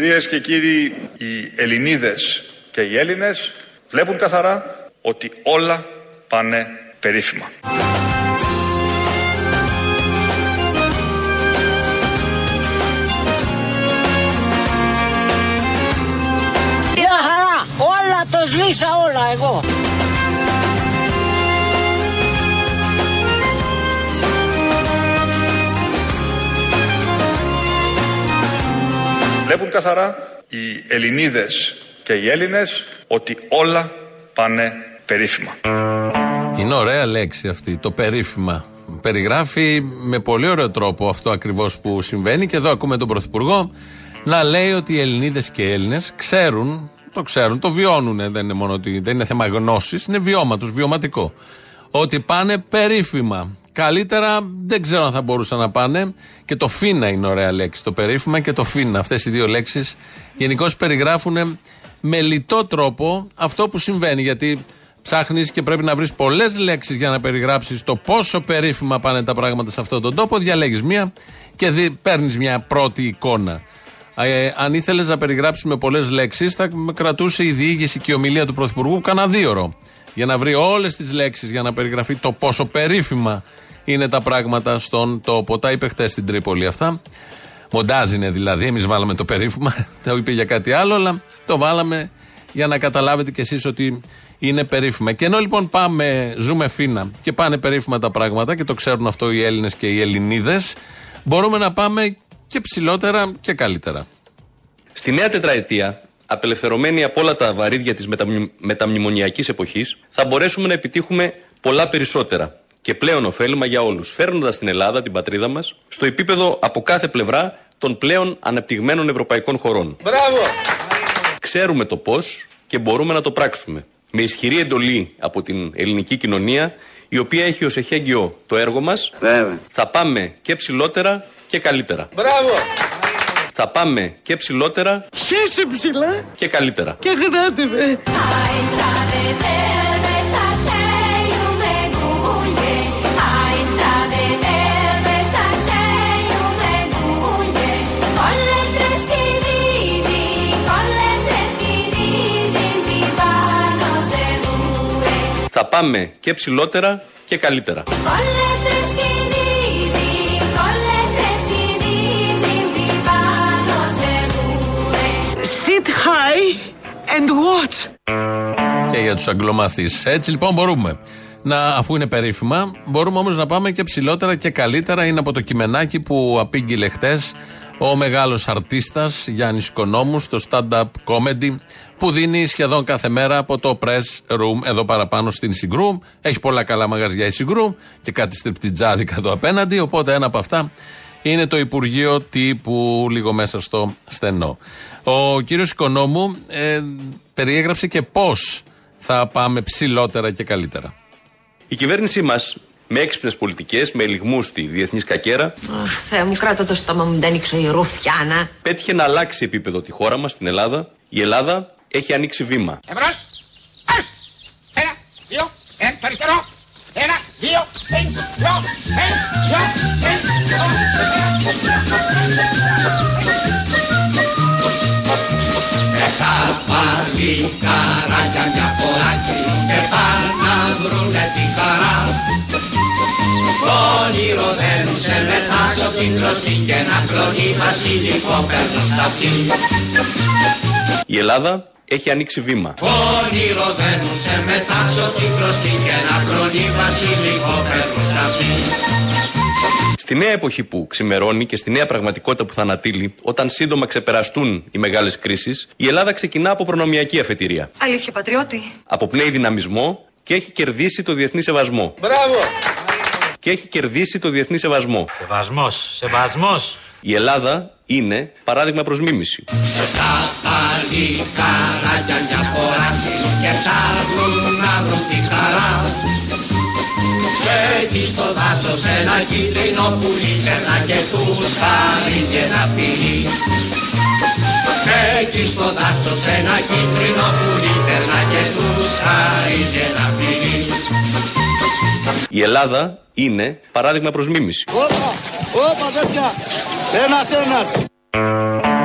Κυρίες και κύριοι, οι Ελληνίδες και οι Έλληνες βλέπουν καθαρά ότι όλα πάνε περίφημα. Μια χαρά, όλα το σβήσα όλα εγώ. Βλέπουν καθαρά οι Ελληνίδες και οι Έλληνες ότι όλα πάνε περίφημα. Είναι ωραία λέξη αυτή, το περίφημα. Περιγράφει με πολύ ωραίο τρόπο αυτό ακριβώς που συμβαίνει και εδώ ακούμε τον Πρωθυπουργό να λέει ότι οι Ελληνίδες και οι Έλληνες ξέρουν, το ξέρουν, το βιώνουν. Δεν είναι μόνο ότι δεν είναι θέμα γνώσης, είναι βιώμα τους, βιωματικό. Ότι πάνε περίφημα. Καλύτερα δεν ξέρω αν θα μπορούσαν να πάνε. Και το φίνα είναι ωραία λέξη. Το περίφημα και το φίνα. Αυτές οι δύο λέξεις γενικώ περιγράφουν με λιτό τρόπο αυτό που συμβαίνει. Γιατί ψάχνεις και πρέπει να βρεις πολλές λέξεις για να περιγράψεις το πόσο περίφημα πάνε τα πράγματα σε αυτόν τον τόπο. Διαλέγεις μία και παίρνεις μια πρώτη εικόνα. Ε, αν ήθελες να περιγράψεις με πολλές λέξεις, θα κρατούσε η διοίκηση και η ομιλία του Πρωθυπουργού κανένα δύο Για να βρει όλες τις λέξεις για να περιγραφεί το πόσο περίφημα είναι τα πράγματα στον τόπο. Τα είπε χτες στην Τρίπολη αυτά. Μοντάζ είναι δηλαδή. Εμείς βάλαμε το περίφημα. Το είπε για κάτι άλλο, αλλά το βάλαμε για να καταλάβετε κι εσείς ότι είναι περίφημα. Και ενώ λοιπόν πάμε, ζούμε φίνα και πάνε περίφημα τα πράγματα και το ξέρουν αυτό οι Έλληνες και οι Ελληνίδες, μπορούμε να πάμε και ψηλότερα και καλύτερα. Στη νέα τετραετία, απελευθερωμένοι από όλα τα βαρύδια της μεταμνημονιακής εποχής, θα μπορέσουμε να επιτύχουμε πολλά περισσότερα και πλέον ωφέλιμα για όλους, φέρνοντας την Ελλάδα, την πατρίδα μας, στο επίπεδο από κάθε πλευρά των πλέον αναπτυγμένων ευρωπαϊκών χωρών. Μπράβο! Ξέρουμε το πώς και μπορούμε να το πράξουμε. Με ισχυρή εντολή από την ελληνική κοινωνία, η οποία έχει ως εχέγγυο το έργο μας, θα πάμε και ψηλότερα και καλύτερα. Μπράβο! Θα πάμε και ψηλότερα. Χέσε ψηλά. Και καλύτερα. Και γράτε με. Θα πάμε και ψηλότερα και καλύτερα. And watch. Και για τους αγγλομαθείς. Έτσι λοιπόν μπορούμε. Να, αφού είναι περίφημα, μπορούμε όμως να πάμε και ψηλότερα και καλύτερα. Είναι από το κειμενάκι που απήγγειλε χτες ο μεγάλος αρτίστας Γιάννης Οικονόμου στο stand-up comedy που δίνει σχεδόν κάθε μέρα από το press room εδώ παραπάνω στην Συγκρού. Έχει πολλά καλά μαγαζιά η Συγκρού και κάτι στριπτιτζάδικα εδώ απέναντι. Οπότε ένα από αυτά είναι το Υπουργείο Τύπου λίγο μέσα στο στενό. Ο κύριος Οικονόμου ε, περιέγραψε και πώ θα πάμε ψηλότερα και καλύτερα. Η κυβέρνησή μα με έξυπνε πολιτικέ, με ελιγμού στη διεθνή κακέρα. Αχ, Θεέ μου, κράτα το στόμα μου, δεν ανοίξω η ρουφιάνα. Πέτυχε να αλλάξει επίπεδο τη χώρα μα, την Ελλάδα. Η Ελλάδα έχει ανοίξει βήμα. Εμπρός. Ένα, δύο, ένα, το αριστερό. Ένα, δύο, ένα, δύο, ένα, δύο, Τα παλικάρια μια φοράκι και πάνε να βρουνε τη χαρά. Το όνειρο δένουσε μετά την κλωστή και να κλονεί βασιλικό παίρνω στα αυτή. Η Ελλάδα έχει ανοίξει βήμα. Όνειρο δένουσε μετά την κλωστή και να κλονεί βασιλικό παίρνω στα αυτή. Στη νέα εποχή που ξημερώνει και στη νέα πραγματικότητα που θα ανατείλει, όταν σύντομα ξεπεραστούν οι μεγάλες κρίσεις, η Ελλάδα ξεκινά από προνομιακή αφετηρία. Αλήθεια, πατριώτη. Αποπνέει δυναμισμό και έχει κερδίσει το διεθνή σεβασμό. Μπράβο! Και έχει κερδίσει το διεθνή σεβασμό. Σεβασμός, σεβασμός. Η Ελλάδα είναι παράδειγμα προς μίμηση. Τα παλικάρια μια φοράκι και εκεί στο δάσος ένα κίτρινο πουλί περνά και τους χαρίζει ένα φιλί. Και εκεί στο δάσος ένα κίτρινο πουλί περνά και τους χαρίζει ένα φιλί. Η Ελλάδα είναι παράδειγμα προς μίμηση. Όπα, όπα τέτοια. Ένας, ένας.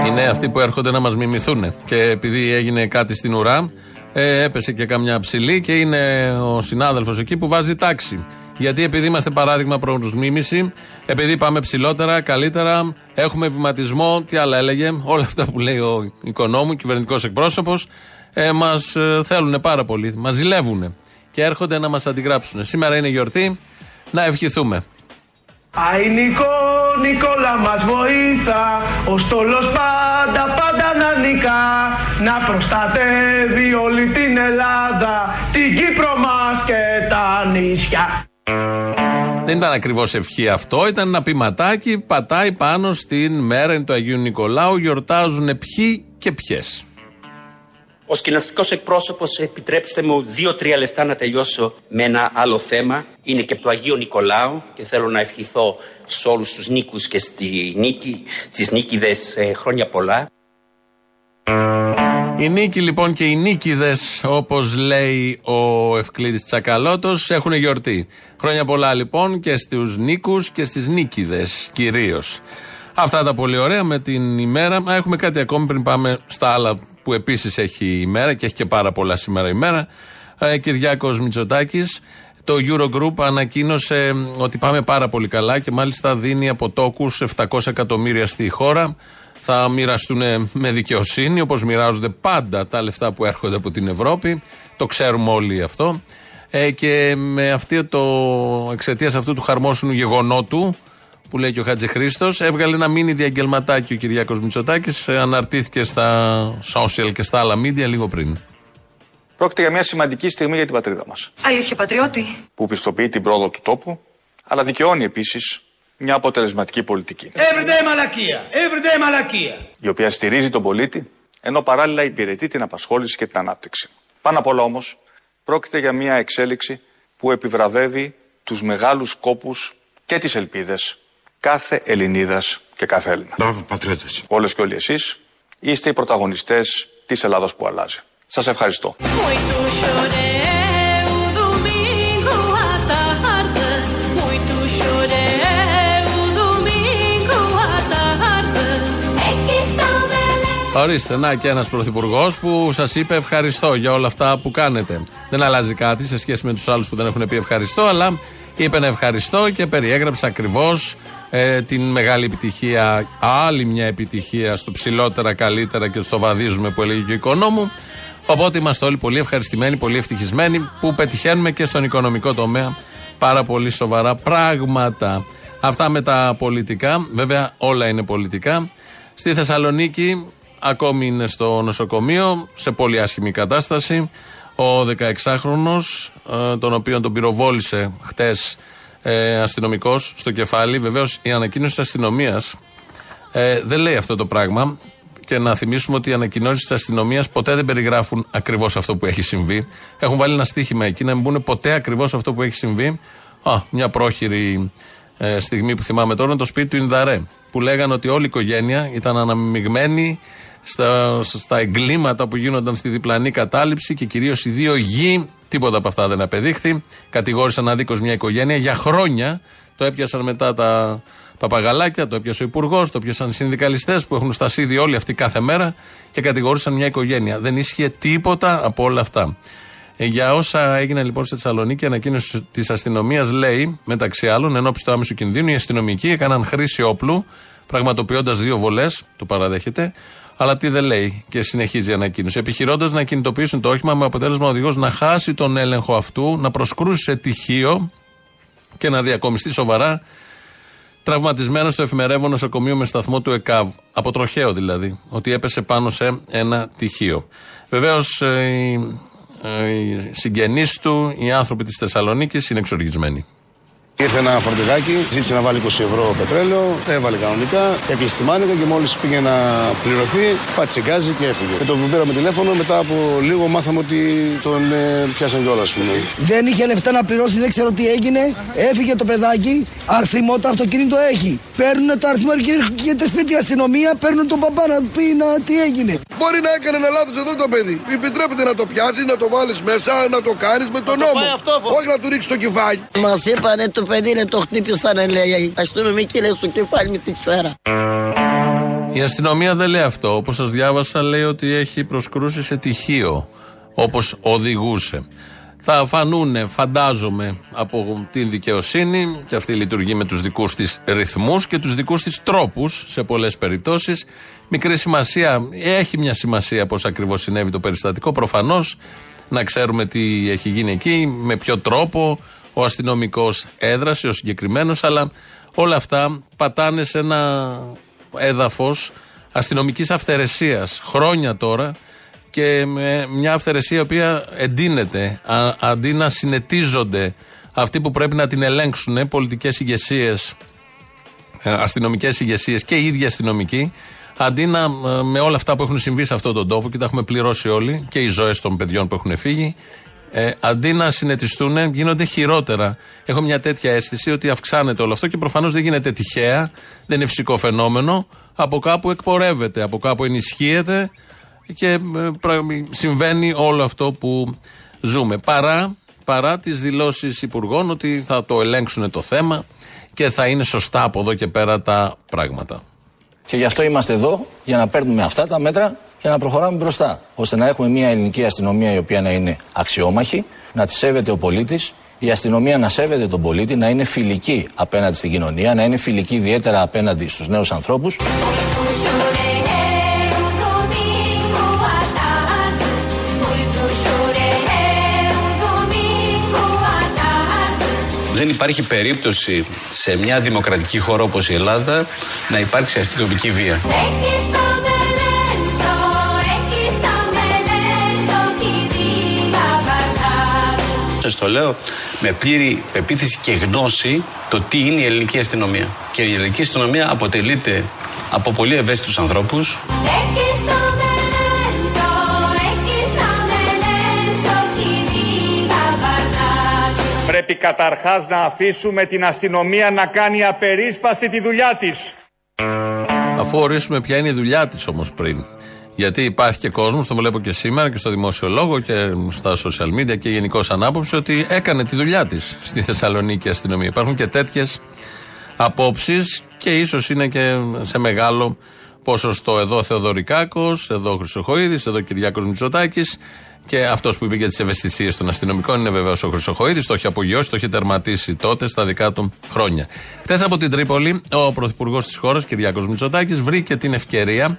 Είναι αυτοί που έρχονται να μας μιμηθούν. Και επειδή έγινε κάτι στην ουρά, ε, έπεσε και καμιά ψηλή και είναι ο συνάδελφος εκεί που βάζει τάξη. Γιατί επειδή είμαστε παράδειγμα προς μίμηση, επειδή πάμε ψηλότερα, καλύτερα, έχουμε βηματισμό, τι άλλα έλεγε, όλα αυτά που λέει ο οικονόμου, κυβερνητικός εκπρόσωπος, ε, μας ε, θέλουν πάρα πολύ, μας ζηλεύουν και έρχονται να μας αντιγράψουν. Σήμερα είναι γιορτή, να ευχηθούμε. Αϊ Νικό, Νικόλα μας βοήθα Ο στόλος πάντα πάντα να νικά Να προστατεύει όλη την Ελλάδα Την Κύπρο μας και τα νησιά Δεν ήταν ακριβώς ευχή αυτό, ήταν ένα ποιηματάκι. Πατάει πάνω στην μέρα του Αγίου Νικολάου. Γιορτάζουν ποιοι και ποιες. Ω κοινωνικό εκπρόσωπος, επιτρέψτε μου δύο-τρία λεπτά να τελειώσω με ένα άλλο θέμα. Είναι και του Αγίου Νικολάου και θέλω να ευχηθώ σε όλους τους νίκους και στη νίκη, τις νίκηδες χρόνια πολλά. Η νίκη λοιπόν και οι νίκηδες, όπως λέει ο Ευκλήδης Τσακαλώτος, έχουν γιορτή. Χρόνια πολλά λοιπόν και στους νίκους και στις νίκηδες κυρίως. Αυτά τα πολύ ωραία με την ημέρα. Μα έχουμε κάτι ακόμη πριν πάμε στα άλλα που επίσης έχει ημέρα και έχει και πάρα πολλά σήμερα ημέρα. Ε, Κυριάκος Μητσοτάκης. Το Eurogroup ανακοίνωσε ότι πάμε πάρα πολύ καλά και μάλιστα δίνει από τόκους 700 εκατομμύρια στη χώρα. Θα μοιραστούν με δικαιοσύνη όπως μοιράζονται πάντα τα λεφτά που έρχονται από την Ευρώπη. Το ξέρουμε όλοι αυτό. Ε, και με αυτή το εξαιτίας αυτού του χαρμόσυνου γεγονότου που λέει και ο Χατζη Χρήστος, έβγαλε ένα μήνυ διαγγελματάκι ο Κυριάκος Μητσοτάκης. Αναρτήθηκε στα social και στα άλλα media λίγο πριν. Πρόκειται για μια σημαντική στιγμή για την πατρίδα μας. Αλήθεια, πατριώτη; Που πιστοποιεί την πρόοδο του τόπου, αλλά δικαιώνει επίσης μια αποτελεσματική πολιτική. Everyday μαλακία, everyday μαλακία Η οποία στηρίζει τον πολίτη, ενώ παράλληλα υπηρετεί την απασχόληση και την ανάπτυξη. Πάνω απ' όλα όμως, πρόκειται για μια εξέλιξη που επιβραβεύει τους μεγάλους κόπου και τις ελπίδες κάθε Ελληνίδας και κάθε Έλληνα. Μπράβο, πατριώτε. Όλες και όλοι εσείς είστε οι πρωταγωνιστές της Ελλάδα που αλλάζει. Σας ευχαριστώ. Ορίστε, να και ένας πρωθυπουργός που σας είπε ευχαριστώ για όλα αυτά που κάνετε. Δεν αλλάζει κάτι σε σχέση με τους άλλους που δεν έχουν πει ευχαριστώ, αλλά είπε να ευχαριστώ και περιέγραψε ακριβώς ε, την μεγάλη επιτυχία, άλλη μια επιτυχία στο ψηλότερα, καλύτερα και στο βαδίζουμε που έλεγε και ο οικονόμου. Οπότε είμαστε όλοι πολύ ευχαριστημένοι, πολύ ευτυχισμένοι που πετυχαίνουμε και στον οικονομικό τομέα πάρα πολύ σοβαρά πράγματα. Αυτά με τα πολιτικά, βέβαια όλα είναι πολιτικά. Στη Θεσσαλονίκη ακόμη είναι στο νοσοκομείο, σε πολύ άσχημη κατάσταση. Ο 16χρονος, ε, τον οποίο τον πυροβόλησε χτες ε, αστυνομικός στο κεφάλι. Βεβαίως η ανακοίνωση της αστυνομίας ε, δεν λέει αυτό το πράγμα. Και να θυμίσουμε ότι οι ανακοινώσεις της αστυνομίας ποτέ δεν περιγράφουν ακριβώς αυτό που έχει συμβεί. Έχουν βάλει ένα στίχημα εκεί να μην πούνε ποτέ ακριβώς αυτό που έχει συμβεί. Α, μια πρόχειρη ε, στιγμή που θυμάμαι τώρα είναι το σπίτι του Ινδαρέ. Που λέγανε ότι όλη η οικογένεια ήταν αναμειγμένη στα, στα εγκλήματα που γίνονταν στη διπλανή κατάληψη και κυρίως οι δύο γη Τίποτα από αυτά δεν απεδείχθη. Κατηγόρησαν αδίκως μια οικογένεια για χρόνια. Το έπιασαν μετά τα παπαγαλάκια, το έπιασε ο Υπουργός, το έπιασαν οι συνδικαλιστές που έχουν στασίδι όλοι αυτοί κάθε μέρα και κατηγόρησαν μια οικογένεια. Δεν ίσχυε τίποτα από όλα αυτά. Ε, για όσα έγιναν λοιπόν στη Θεσσαλονίκη, η ανακοίνωση της αστυνομίας λέει, μεταξύ άλλων, εν του άμεσου κινδύνου, οι αστυνομικοί έκαναν χρήση όπλου, πραγματοποιώντας δύο βολές, το παραδέχεται, αλλά τι δεν λέει και συνεχίζει η ανακοίνωση. Επιχειρώντας να κινητοποιήσουν το όχημα με αποτέλεσμα ο οδηγός να χάσει τον έλεγχο αυτού, να προσκρούσει σε τυχείο και να διακομιστεί σοβαρά τραυματισμένος στο εφημερεύον νοσοκομείο με σταθμό του ΕΚΑΒ. Από τροχαίο δηλαδή. Ότι έπεσε πάνω σε ένα τυχείο. Βεβαίως ε, οι, ε, οι συγγενείς του, οι άνθρωποι της Θεσσαλονίκης είναι εξοργισμένοι. Ήρθε ένα φορτηγάκι, ζήτησε να βάλει 20 ευρώ πετρέλαιο, έβαλε κανονικά, έκλεισε τη μάνικα και μόλις πήγε να πληρωθεί, πάτησε γκάζι και έφυγε. Και τον πήραμε τηλέφωνο, μετά από λίγο μάθαμε ότι τον ε, πιάσαν κιόλας. Δεν είχε λεφτά να πληρώσει, δεν ξέρω τι έγινε. Έφυγε το παιδάκι, αρθιμό το αυτοκίνητο έχει. Παίρνουν το αριθμό και έρχεται σπίτι η αστυνομία, παίρνουν τον παπά να πει να, τι έγινε. Μπορεί να έκανε ένα λάθος εδώ το παιδί. Επιτρέπεται να το πιάσεις, να το βάλεις μέσα, να το κάνεις με τον νόμο. Όχι να του ρίξεις το κεφάλι. Μας είπανε το παιδί είναι το χτύπησαν λέει αστυνομική λέει στο κεφάλι με τη σφαίρα. Η αστυνομία δεν λέει αυτό. Όπως σας διάβασα, λέει ότι έχει προσκρούσει σε τυχείο. Όπως οδηγούσε. Θα φανούν, φαντάζομαι, από την δικαιοσύνη και αυτή λειτουργεί με τους δικούς της ρυθμούς και τους δικούς της τρόπους σε πολλές περιπτώσεις. Μικρή σημασία, έχει μια σημασία πώς ακριβώς συνέβη το περιστατικό, προφανώς να ξέρουμε τι έχει γίνει εκεί, με ποιο τρόπο ο αστυνομικός έδρασε, ο συγκεκριμένος, αλλά όλα αυτά πατάνε σε ένα έδαφος αστυνομικής αυθαιρεσίας. Χρόνια τώρα και με μια αυθαιρεσία η οποία εντείνεται α, αντί να συνετίζονται αυτοί που πρέπει να την ελέγξουν, πολιτικές ηγεσίες, αστυνομικές ηγεσίες και οι ίδιοι αστυνομικοί, αντί να ε, με όλα αυτά που έχουν συμβεί σε αυτόν τον τόπο και τα έχουμε πληρώσει όλοι και οι ζωές των παιδιών που έχουν φύγει, ε, αντί να συνετιστούν, γίνονται χειρότερα. Έχω μια τέτοια αίσθηση ότι αυξάνεται όλο αυτό και προφανώς δεν γίνεται τυχαία, δεν είναι φυσικό φαινόμενο. Από κάπου εκπορεύεται, από κάπου ενισχύεται και ε, συμβαίνει όλο αυτό που ζούμε. Παρά, παρά τις δηλώσεις υπουργών ότι θα το ελέγξουν το θέμα και θα είναι σωστά από εδώ και πέρα τα πράγματα. Και γι' αυτό είμαστε εδώ, για να παίρνουμε αυτά τα μέτρα και να προχωράμε μπροστά. ώστε να έχουμε μια ελληνική αστυνομία η οποία να είναι αξιόμαχη, να τη σέβεται ο πολίτης, η αστυνομία να σέβεται τον πολίτη, να είναι φιλική απέναντι στην κοινωνία, να είναι φιλική ιδιαίτερα απέναντι στους νέους ανθρώπους. Δεν υπάρχει περίπτωση σε μια δημοκρατική χώρα όπως η Ελλάδα να υπάρξει αστυνομική βία. Σας το λέω με πλήρη πεποίθηση και γνώση το τι είναι η ελληνική αστυνομία. Και η ελληνική αστυνομία αποτελείται από πολύ ευαίσθητους ανθρώπους. Πρέπει καταρχάς να αφήσουμε την αστυνομία να κάνει απερίσπαστη τη δουλειά της. Αφού ορίσουμε ποια είναι η δουλειά της όμως πριν. Γιατί υπάρχει και κόσμος, το βλέπω και σήμερα και στο δημόσιο λόγο και στα social media και γενικώς ανάποψη ότι έκανε τη δουλειά της στη Θεσσαλονίκη αστυνομία. Υπάρχουν και τέτοιες απόψεις και ίσως είναι και σε μεγάλο ποσοστό. Εδώ Θεοδωρικάκος, εδώ Χρυσοχοίδης, εδώ Κυριάκος Μητσοτάκης. Και αυτός που είπε για τις ευαισθησίες των αστυνομικών είναι βεβαίως ο Χρυσοχοίδης. Το έχει απογειώσει, το έχει τερματίσει τότε στα δικά του χρόνια. Χθες από την Τρίπολη, ο πρωθυπουργός της χώρας, Κυριάκος Μητσοτάκης, βρήκε την ευκαιρία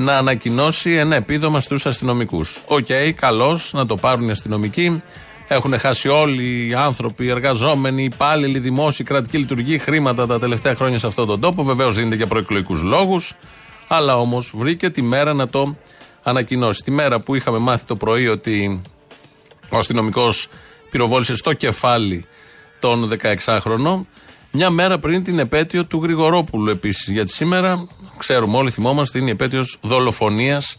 να ανακοινώσει ένα επίδομα στους αστυνομικούς. OK, okay, καλώς να το πάρουν οι αστυνομικοί. Έχουν χάσει όλοι οι άνθρωποι, οι εργαζόμενοι, οι υπάλληλοι, οι δημόσιοι, κρατικοί λειτουργοί χρήματα τα τελευταία χρόνια σε αυτόν τον τόπο. Βεβαίως δίνεται για προεκλογικούς λόγους. Αλλά όμως βρήκε τη μέρα να το ανακοινώσει. Τη μέρα που είχαμε μάθει το πρωί ότι ο αστυνομικός πυροβόλησε στο κεφάλι τον 16χρονο. Μια μέρα πριν την επέτειο του Γρηγορόπουλου επίσης. Γιατί σήμερα, ξέρουμε όλοι, θυμόμαστε, είναι η επέτειος δολοφονίας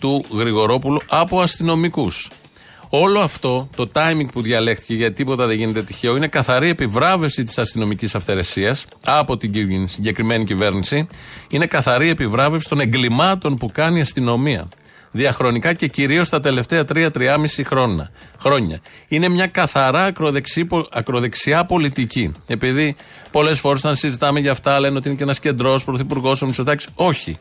του Γρηγορόπουλου από αστυνομικούς. Όλο αυτό, το timing που διαλέχθηκε, γιατί τίποτα δεν γίνεται τυχαίο, είναι καθαρή επιβράβευση της αστυνομικής αυθαιρεσίας από την συγκεκριμένη κυβέρνηση. Είναι καθαρή επιβράβευση των εγκλημάτων που κάνει η αστυνομία διαχρονικά και κυρίως τα τελευταία 3-3,5 χρόνια. χρόνια. Είναι μια καθαρά ακροδεξιά πολιτική. Επειδή πολλές φορές όταν συζητάμε για αυτά λένε ότι είναι και ένας κεντρός πρωθυπουργός ο Μητσοτάκης. Όχι.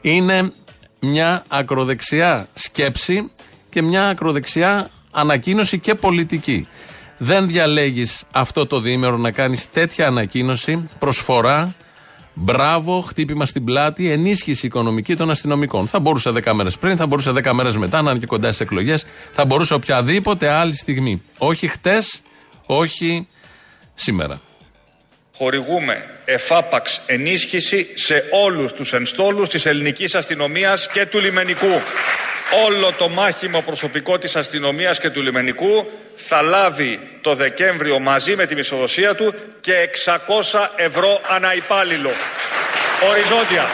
Είναι μια ακροδεξιά σκέψη και μια ακροδεξιά ανακοίνωση και πολιτική. Δεν διαλέγεις αυτό το διήμερο να κάνεις τέτοια ανακοίνωση, προσφορά Μπράβο, χτύπημα στην πλάτη, ενίσχυση οικονομική των αστυνομικών. Θα μπορούσε 10 μέρες πριν, θα μπορούσε 10 μέρες μετά, να είναι και κοντά στι εκλογές. Θα μπορούσε οποιαδήποτε άλλη στιγμή. Όχι χτες, όχι σήμερα. Χορηγούμε εφάπαξ ενίσχυση σε όλους τους ενστόλους της ελληνικής αστυνομίας και του λιμενικού όλο το μάχημο προσωπικό της αστυνομίας και του λιμενικού θα λάβει το Δεκέμβριο μαζί με τη μισοδοσία του και 600 ευρώ ανά υπάλληλο. Οριζόντια.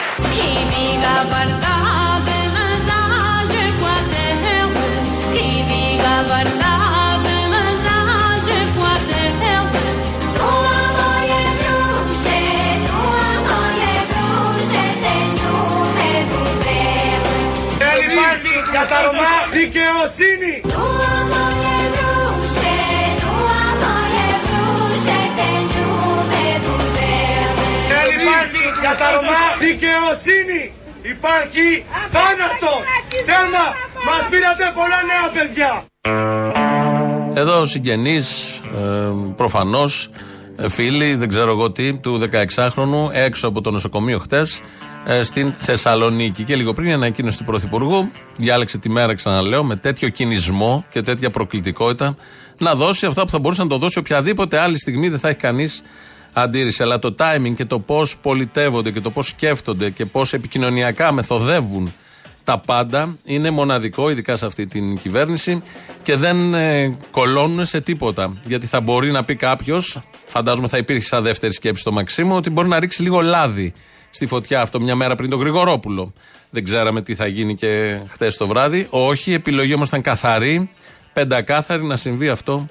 Για τα Ρωμά δικαιοσύνη. Δεν υπάρχει για τα Ρωμά δικαιοσύνη. Υπάρχει θάνατο! Θέμα! Μας πήρατε πολλά νέα παιδιά! Εδώ συγγενεί, ε, προφανώς, φίλοι, δεν ξέρω εγώ τι, του 16χρονου έξω από το νοσοκομείο χτες στην Θεσσαλονίκη. Και λίγο πριν η ανακοίνωση του Πρωθυπουργού, διάλεξε τη μέρα, ξαναλέω, με τέτοιο κινησμό και τέτοια προκλητικότητα να δώσει αυτά που θα μπορούσε να το δώσει οποιαδήποτε άλλη στιγμή δεν θα έχει κανείς αντίρρηση. Αλλά το timing και το πώς πολιτεύονται και το πώς σκέφτονται και πώς επικοινωνιακά μεθοδεύουν τα πάντα είναι μοναδικό, ειδικά σε αυτή την κυβέρνηση και δεν ε, κολώνουν σε τίποτα. Γιατί θα μπορεί να πει κάποιος, φαντάζομαι θα υπήρχε σαν δεύτερη σκέψη στο Μαξίμου, ότι μπορεί να ρίξει λίγο λάδι στη φωτιά αυτό μια μέρα πριν τον Γρηγορόπουλο. Δεν ξέραμε τι θα γίνει και χτες το βράδυ. Όχι, η επιλογή όμως ήταν καθαρή, πεντακάθαρη να συμβεί αυτό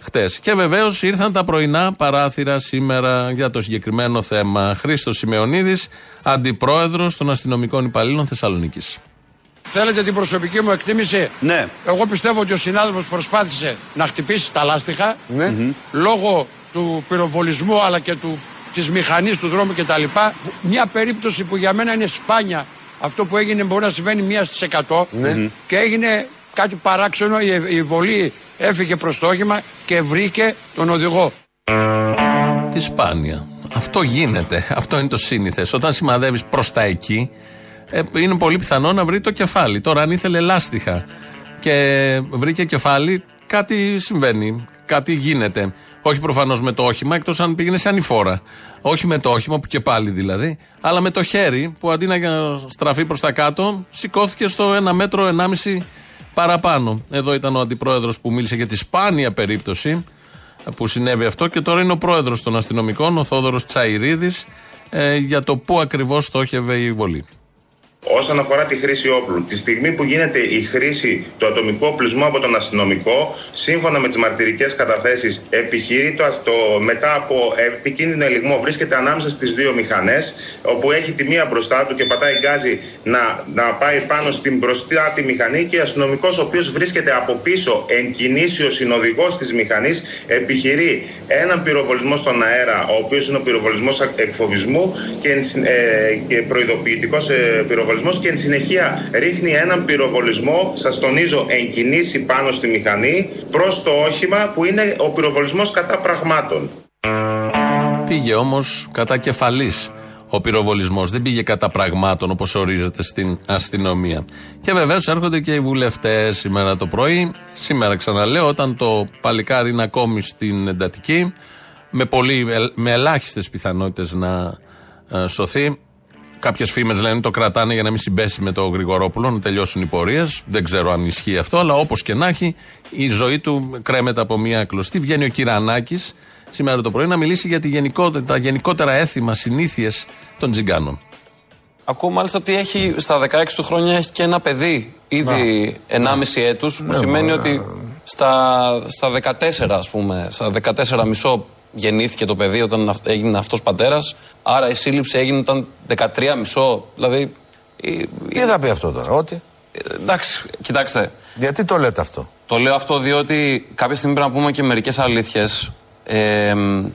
χτες. Και βεβαίως ήρθαν τα πρωινά παράθυρα σήμερα για το συγκεκριμένο θέμα. Χρήστος Σημεωνίδη, αντιπρόεδρος των αστυνομικών υπαλλήλων Θεσσαλονίκης. Θέλετε την προσωπική μου εκτίμηση; Ναι. Εγώ πιστεύω ότι ο συνάδελφος προσπάθησε να χτυπήσει τα λάστιχα λόγω του πυροβολισμού αλλά και του, της μηχανής του δρόμου κτλ. Μια περίπτωση που για μένα είναι σπάνια. Αυτό που έγινε μπορεί να συμβαίνει μία στις εκατό και έγινε κάτι παράξενο. Η, η βολή έφυγε προς το όχημα και βρήκε τον οδηγό. Τη σπάνια. Αυτό γίνεται. Αυτό είναι το σύνηθες. Όταν σημαδεύεις προς τα εκεί, ε, είναι πολύ πιθανό να βρει το κεφάλι. Τώρα, αν ήθελε λάστιχα και βρήκε κεφάλι, κάτι συμβαίνει. Κάτι γίνεται. Όχι προφανώς με το όχημα, εκτός αν πήγαινε σε ανηφόρα. Όχι με το όχημα, που και πάλι δηλαδή, αλλά με το χέρι που αντί να στραφεί προς τα κάτω, σηκώθηκε στο ένα μέτρο, ενάμιση παραπάνω. Εδώ ήταν ο αντιπρόεδρος που μίλησε για τη σπάνια περίπτωση που συνέβη αυτό και τώρα είναι ο πρόεδρος των αστυνομικών, ο Θόδωρος Τσαϊρίδης, ε, για το πού ακριβώς στόχευε η βολή. Όσον αφορά τη χρήση όπλου, τη στιγμή που γίνεται η χρήση του ατομικού οπλισμού από τον αστυνομικό, σύμφωνα με τις μαρτυρικές καταθέσεις, επιχειρεί το, το μετά από επικίνδυνο ελιγμό, βρίσκεται ανάμεσα στις δύο μηχανές, όπου έχει τη μία μπροστά του και πατάει γκάζι να, να πάει πάνω στην μπροστά τη μηχανή και ο αστυνομικός, ο οποίος βρίσκεται από πίσω, εν κινήσει ο συνοδηγός της μηχανής, επιχειρεί έναν πυροβολισμό στον αέρα, ο οποίος είναι ο πυροβολισμός εκφοβισμού και, ε, και προειδοποιητικός ε, πυροβολισμός και εν συνεχεία ρίχνει έναν πυροβολισμό, σας τονίζω, εν κινήσει πάνω στη μηχανή προς το όχημα που είναι ο πυροβολισμός κατά πραγμάτων. Πήγε όμως κατά κεφαλής ο πυροβολισμός. Δεν πήγε κατά πραγμάτων όπως ορίζεται στην αστυνομία. Και βεβαίως έρχονται και οι βουλευτές σήμερα το πρωί. Σήμερα ξαναλέω, όταν το παλικάρι είναι ακόμη στην εντατική, με, πολύ, με ελάχιστες πιθανότητες να ε, σωθεί. Κάποιες φήμες λένε το κρατάνε για να μην συμπέσει με τον Γρηγορόπουλο, να τελειώσουν οι πορείες. Δεν ξέρω αν ισχύει αυτό, αλλά όπως και να έχει, η ζωή του κρέμεται από μια κλωστή. Βγαίνει ο Κυρανάκης σήμερα το πρωί να μιλήσει για τη γενικότερα, τα γενικότερα έθιμα, συνήθειες των τζιγκάνων. Ακούω μάλιστα ότι έχει στα 16 του χρόνια έχει και ένα παιδί ήδη 1,5 έτους που Ναι, σημαίνει μα, ότι στα, στα 14 ας πούμε, στα 14 μισό γεννήθηκε το παιδί όταν αυ- έγινε αυτός πατέρας άρα η σύλληψη έγινε όταν 13 μισό δηλαδή Τι θα πει αυτό τώρα, ότι; εντάξει, κοιτάξτε Γιατί το λέτε αυτό; το λέω αυτό διότι κάποια στιγμή πρέπει να πούμε και μερικές αλήθειες ε,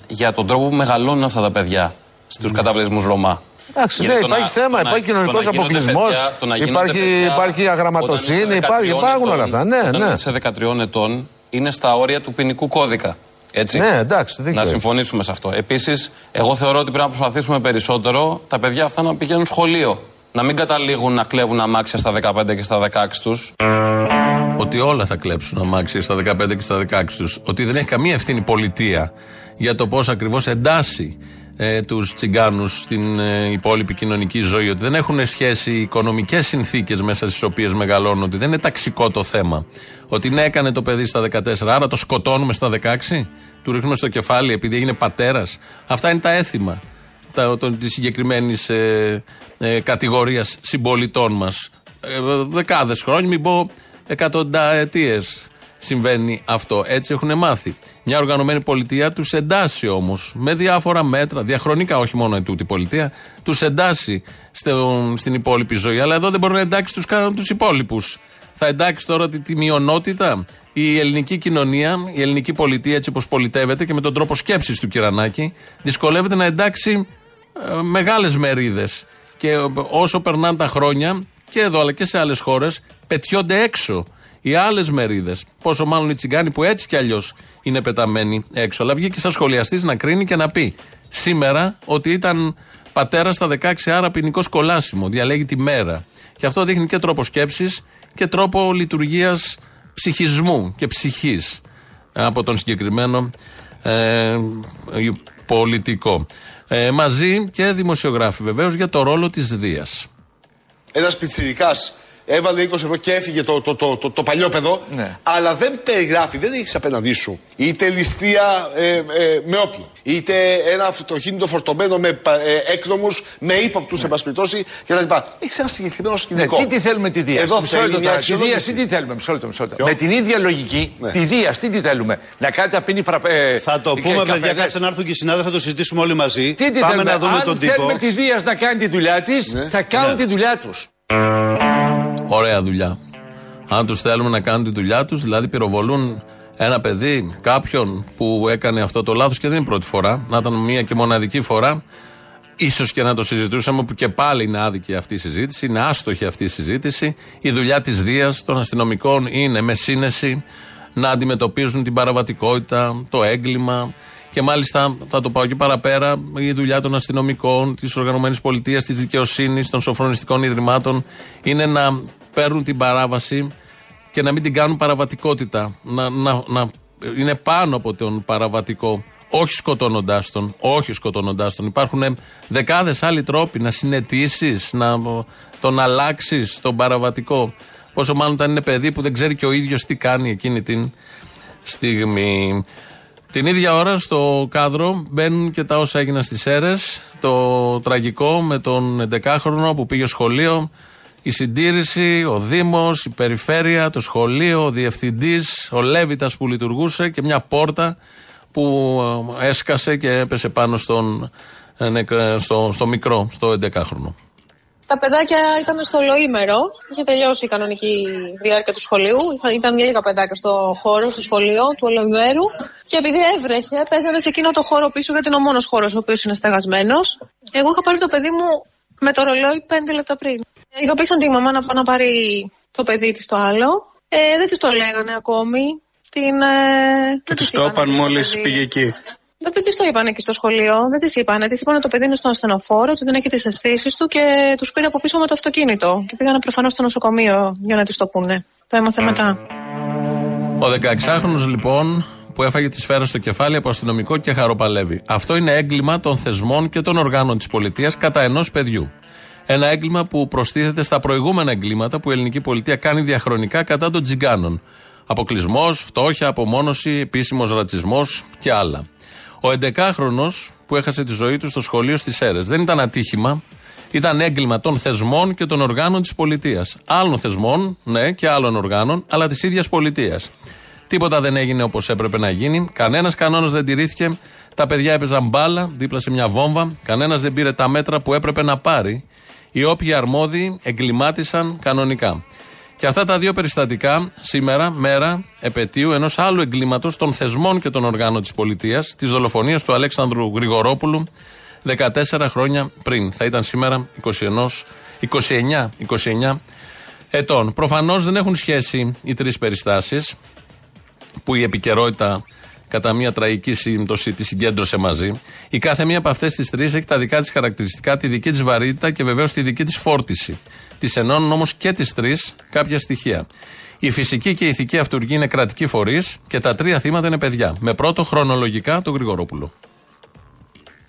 για τον τρόπο που μεγαλώνουν αυτά τα παιδιά στους καταβλισμούς Ρωμά. Εντάξει, Γιατί ναι, το να- υπάρχει θέμα, το να- υπάρχει το να κοινωνικό γίνονται αποκλεισμός, παιδιά- το να γίνονται υπάρχει, παιδιά υπάρχει όταν αγραμματοσύνη, είσαι υπάρχει, 13 υπάρχουν όλα ετών, αυτά. Ναι, όταν ναι. είσαι 13 ετών είναι στα όρια του ποινικού κώδικα. Έτσι. Ναι, εντάξει, δίκιο Να έχεις. συμφωνήσουμε σε αυτό. Επίσης, εγώ θεωρώ ότι πρέπει να προσπαθήσουμε περισσότερο τα παιδιά αυτά να πηγαίνουν σχολείο. Να μην καταλήγουν να κλέβουν αμάξια στα 15 και στα 16 τους. Ότι όλα θα κλέψουν αμάξια στα 15 και στα 16 τους. Ότι δεν έχει καμία ευθύνη πολιτεία για το πώς ακριβώς εντάσσει ε, τους τσιγκάνους στην ε, υπόλοιπη κοινωνική ζωή. Ότι δεν έχουν σχέση οι οικονομικές συνθήκες μέσα στις οποίες μεγαλώνουν. Ότι δεν είναι ταξικό το θέμα. Ότι ναι, έκανε το παιδί στα 14, άρα το σκοτώνουμε στα 16. Του ρίχνουμε στο κεφάλι επειδή έγινε πατέρας. Αυτά είναι τα έθιμα της συγκεκριμένης ε, ε, κατηγορίας συμπολιτών μας. Ε, Δεκάδες χρόνια, μην πω εκατονταετίε συμβαίνει αυτό. Έτσι έχουν μάθει. Μια οργανωμένη πολιτεία τους εντάσσει όμως με διάφορα μέτρα, διαχρονικά όχι μόνο ετούτη πολιτεία, τους εντάσσει στο- στην υπόλοιπη ζωή. Αλλά εδώ δεν μπορεί να εντάξει τους τους υπόλοιπους. Θα εντάξει τώρα τη, τη μειονότητα. Η ελληνική κοινωνία, η ελληνική πολιτεία, έτσι όπως πολιτεύεται και με τον τρόπο σκέψης του Κυρανάκη, δυσκολεύεται να εντάξει μεγάλες μερίδες. Και όσο περνάνε τα χρόνια, και εδώ αλλά και σε άλλες χώρες, πετιόνται έξω οι άλλες μερίδες. Πόσο μάλλον οι τσιγκάνοι που έτσι κι αλλιώς είναι πεταμένοι έξω. Αλλά βγήκε σαν σχολιαστής να κρίνει και να πει σήμερα ότι ήταν πατέρας στα 16, άρα ποινικός κολάσιμο. Διαλέγει τη μέρα. Και αυτό δείχνει και τρόπο σκέψης και τρόπο λειτουργίας ψυχισμού και ψυχής από τον συγκεκριμένο ε, πολιτικό. Ε, μαζί και δημοσιογράφοι βεβαίως για το ρόλο της Δίας. Ένας πιτσιρικάς έβαλε 20 ευρώ και έφυγε το, το, το, το, το παλιό παιδό. Ναι. Αλλά δεν περιγράφει, δεν έχεις απέναντί σου είτε ληστεία ε, ε, με όπλο, είτε ένα αυτοκίνητο φορτωμένο με ε, έκδομους, με ύποπτους, ναι. περιπτώσει κτλ. Έχει ένα συγκεκριμένο σκηνικό. Ναι, τι τη θέλουμε τη Δία. Εδώ μισό θέλει λεπτό μια τώρα. Τη Δία, αξιολόγηση. τι τη θέλουμε; Μισό λεπτό, μισό λεπτό. Με την ίδια λογική, τη Δία, τι τη θέλουμε; Να κάνει τα πίνει φραπέ. Θα το πούμε, παιδιά, κάτσε να έρθουν και οι συνάδελφοι, θα το συζητήσουμε όλοι μαζί. Τι τη Πάμε θέλουμε; να δούμε Αν τον τύπο. θέλουμε τη Δία να κάνει τη δουλειά της, θα κάνουν Ναι. τη δουλειά τους. Ωραία δουλειά. Αν τους θέλουμε να κάνουν τη δουλειά τους, δηλαδή πυροβολούν ένα παιδί, κάποιον που έκανε αυτό το λάθος και δεν είναι η πρώτη φορά, να ήταν μία και μοναδική φορά, ίσως και να το συζητούσαμε, που και πάλι είναι άδικη αυτή η συζήτηση, είναι άστοχη αυτή η συζήτηση. Η δουλειά της Δίας των αστυνομικών είναι με σύνεση να αντιμετωπίζουν την παραβατικότητα, το έγκλημα. Και μάλιστα θα το πάω και παραπέρα, η δουλειά των αστυνομικών, της οργανωμένης πολιτείας, της δικαιοσύνης, των σοφρονιστικών ιδρυμάτων είναι να παίρνουν την παράβαση και να μην την κάνουν παραβατικότητα. Να, να, να είναι πάνω από τον παραβατικό. Όχι σκοτώνοντάς τον. Όχι σκοτώνοντάς τον. Υπάρχουν δεκάδες άλλοι τρόποι να συνετίσει, να τον αλλάξεις τον παραβατικό. Πόσο μάλλον όταν είναι παιδί που δεν ξέρει και ο ίδιος τι κάνει εκείνη την στιγμή. Την ίδια ώρα στο κάδρο μπαίνουν και τα όσα έγιναν στις αίρες. Το τραγικό με τον 11χρονο που πήγε σχολείο. Η συντήρηση, ο Δήμος, η περιφέρεια, το σχολείο, ο διευθυντής, ο Λέβητας που λειτουργούσε και μια πόρτα που ε, έσκασε και έπεσε πάνω στον, ε, νεκ- στο, στο μικρό, στο 11χρονο. Τα παιδάκια ήταν στο ολοήμερο. Είχε τελειώσει η κανονική διάρκεια του σχολείου. Είχα- Ήταν λίγα παιδάκια στο χώρο, στο σχολείο του ολοημέρου. Και επειδή έβρεχε, παίζανε σε εκείνο το χώρο πίσω, γιατί είναι ο μόνος χώρος ο οποίος είναι στεγασμένος. Εγώ είχα πάρει το παιδί μου με το ρολόι 5 λεπτά πριν. Ειδοποίησαν τη μαμά να πάει να πάρει το παιδί της το άλλο. Ε, δεν της το λέγανε ακόμη. Την. Ε, Και τους το είπαν μόλις πήγε εκεί. δεν δεν της το είπαν εκεί στο σχολείο. Δεν της είπαν. Της είπαν ότι το παιδί είναι στον ασθενοφόρο, ότι δεν έχει τις αισθήσεις του και τους πήρε από πίσω με το αυτοκίνητο. Και πήγανε προφανώς στο νοσοκομείο για να της το πούνε. Το έμαθε μετά. Ο 16χρονο λοιπόν που έφαγε τη σφαίρα στο κεφάλι από αστυνομικό και χαροπαλεύει. Αυτό είναι έγκλημα των θεσμών και των οργάνων της πολιτείας κατά ενός παιδιού. Ένα έγκλημα που προστίθεται στα προηγούμενα εγκλήματα που η ελληνική πολιτεία κάνει διαχρονικά κατά των τζιγκάνων. Αποκλεισμός, φτώχεια, απομόνωση, επίσημος ρατσισμός και άλλα. Ο 11χρονο που έχασε τη ζωή του στο σχολείο στις αίρε δεν ήταν ατύχημα, ήταν έγκλημα των θεσμών και των οργάνων της πολιτείας. Άλλων θεσμών, ναι, και άλλων οργάνων, αλλά της ίδιας πολιτείας. Τίποτα δεν έγινε όπως έπρεπε να γίνει. Κανένας κανόνας δεν τηρήθηκε. Τα παιδιά έπαιζαν μπάλα δίπλα σε μια βόμβα. Κανένας δεν πήρε τα μέτρα που έπρεπε να πάρει. Οι όποιοι αρμόδιοι εγκλημάτισαν κανονικά. Και αυτά τα δύο περιστατικά σήμερα, μέρα επαιτίου ενός άλλου εγκλήματος των θεσμών και των οργάνων της πολιτείας, της δολοφονίας του Αλέξανδρου Γρηγορόπουλου 14 χρόνια πριν. Θα ήταν σήμερα 21, 29, 29 ετών. Προφανώς δεν έχουν σχέση οι τρεις περιστάσεις που η επικαιρότητα κατά μια τραγική σύμπτωση τη συγκέντρωσε μαζί. Η κάθε μία από αυτές τις τρεις έχει τα δικά της χαρακτηριστικά, τη δική της βαρύτητα και βεβαίως τη δική της φόρτιση. Τι ενώνουν όμως και τις τρεις κάποια στοιχεία. Η φυσική και η ηθική αυτούργη είναι κρατικοί φορείς και τα τρία θύματα είναι παιδιά. Με πρώτο χρονολογικά τον Γρηγορόπουλο.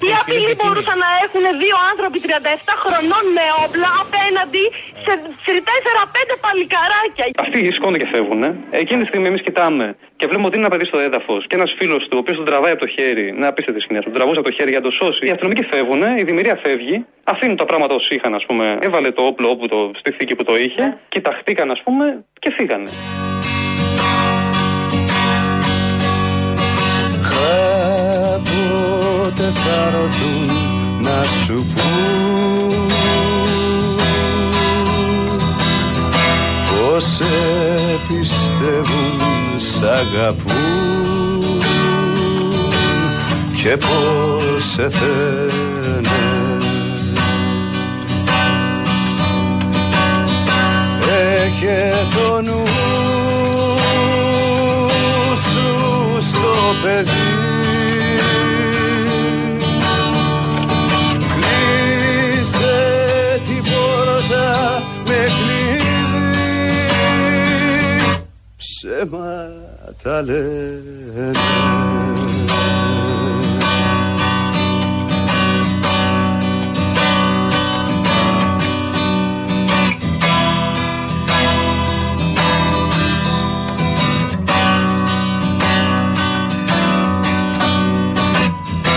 Τι απειλή μπορούσαν να έχουν δύο άνθρωποι 37 χρονών με όπλα απέναντι σε, σε 4-5 παλικαράκια. Αυτοί σηκώνονται και φεύγουν. Εκείνη τη στιγμή εμείς κοιτάμε και βλέπουμε ότι είναι ένα παιδί στο έδαφος και ένας φίλος του, ο οποίος τον τραβάει από το χέρι. Να απίστευτη σκηνή, τον τραβούσε από το χέρι για να το σώσει. Οι αστυνομικοί φεύγουν, η δημιουργία φεύγει, αφήνουν τα πράγματα όσοι είχαν, ας πούμε. Έβαλε το όπλο όπου το, στη θήκη που το είχε, κοιταχτήκαν, ας πούμε, και φύγανε. ρωτούν να σου πούν πως. Σε πιστεύουν σ' αγαπούν και πως σε θένε Έχε το νου σου στο παιδί. Ψέματα λένε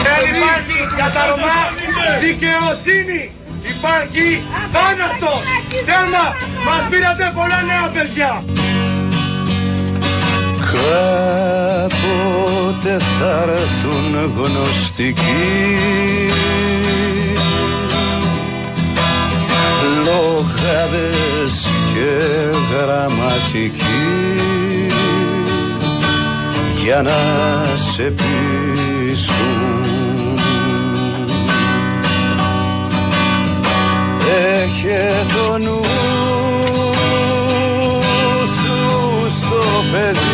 Δεν υπάρχει για τα Ρωμά δικαιοσύνη. Υπάρχει θάνατο. Τέρμα. Μας πήρατε πολλά νέα παιδιά. Κάποτε θα έρθουν γνωστικοί. Λογάδες και γραμματικοί. Για να σε πείσουν. Έχε το νους σου στο παιδί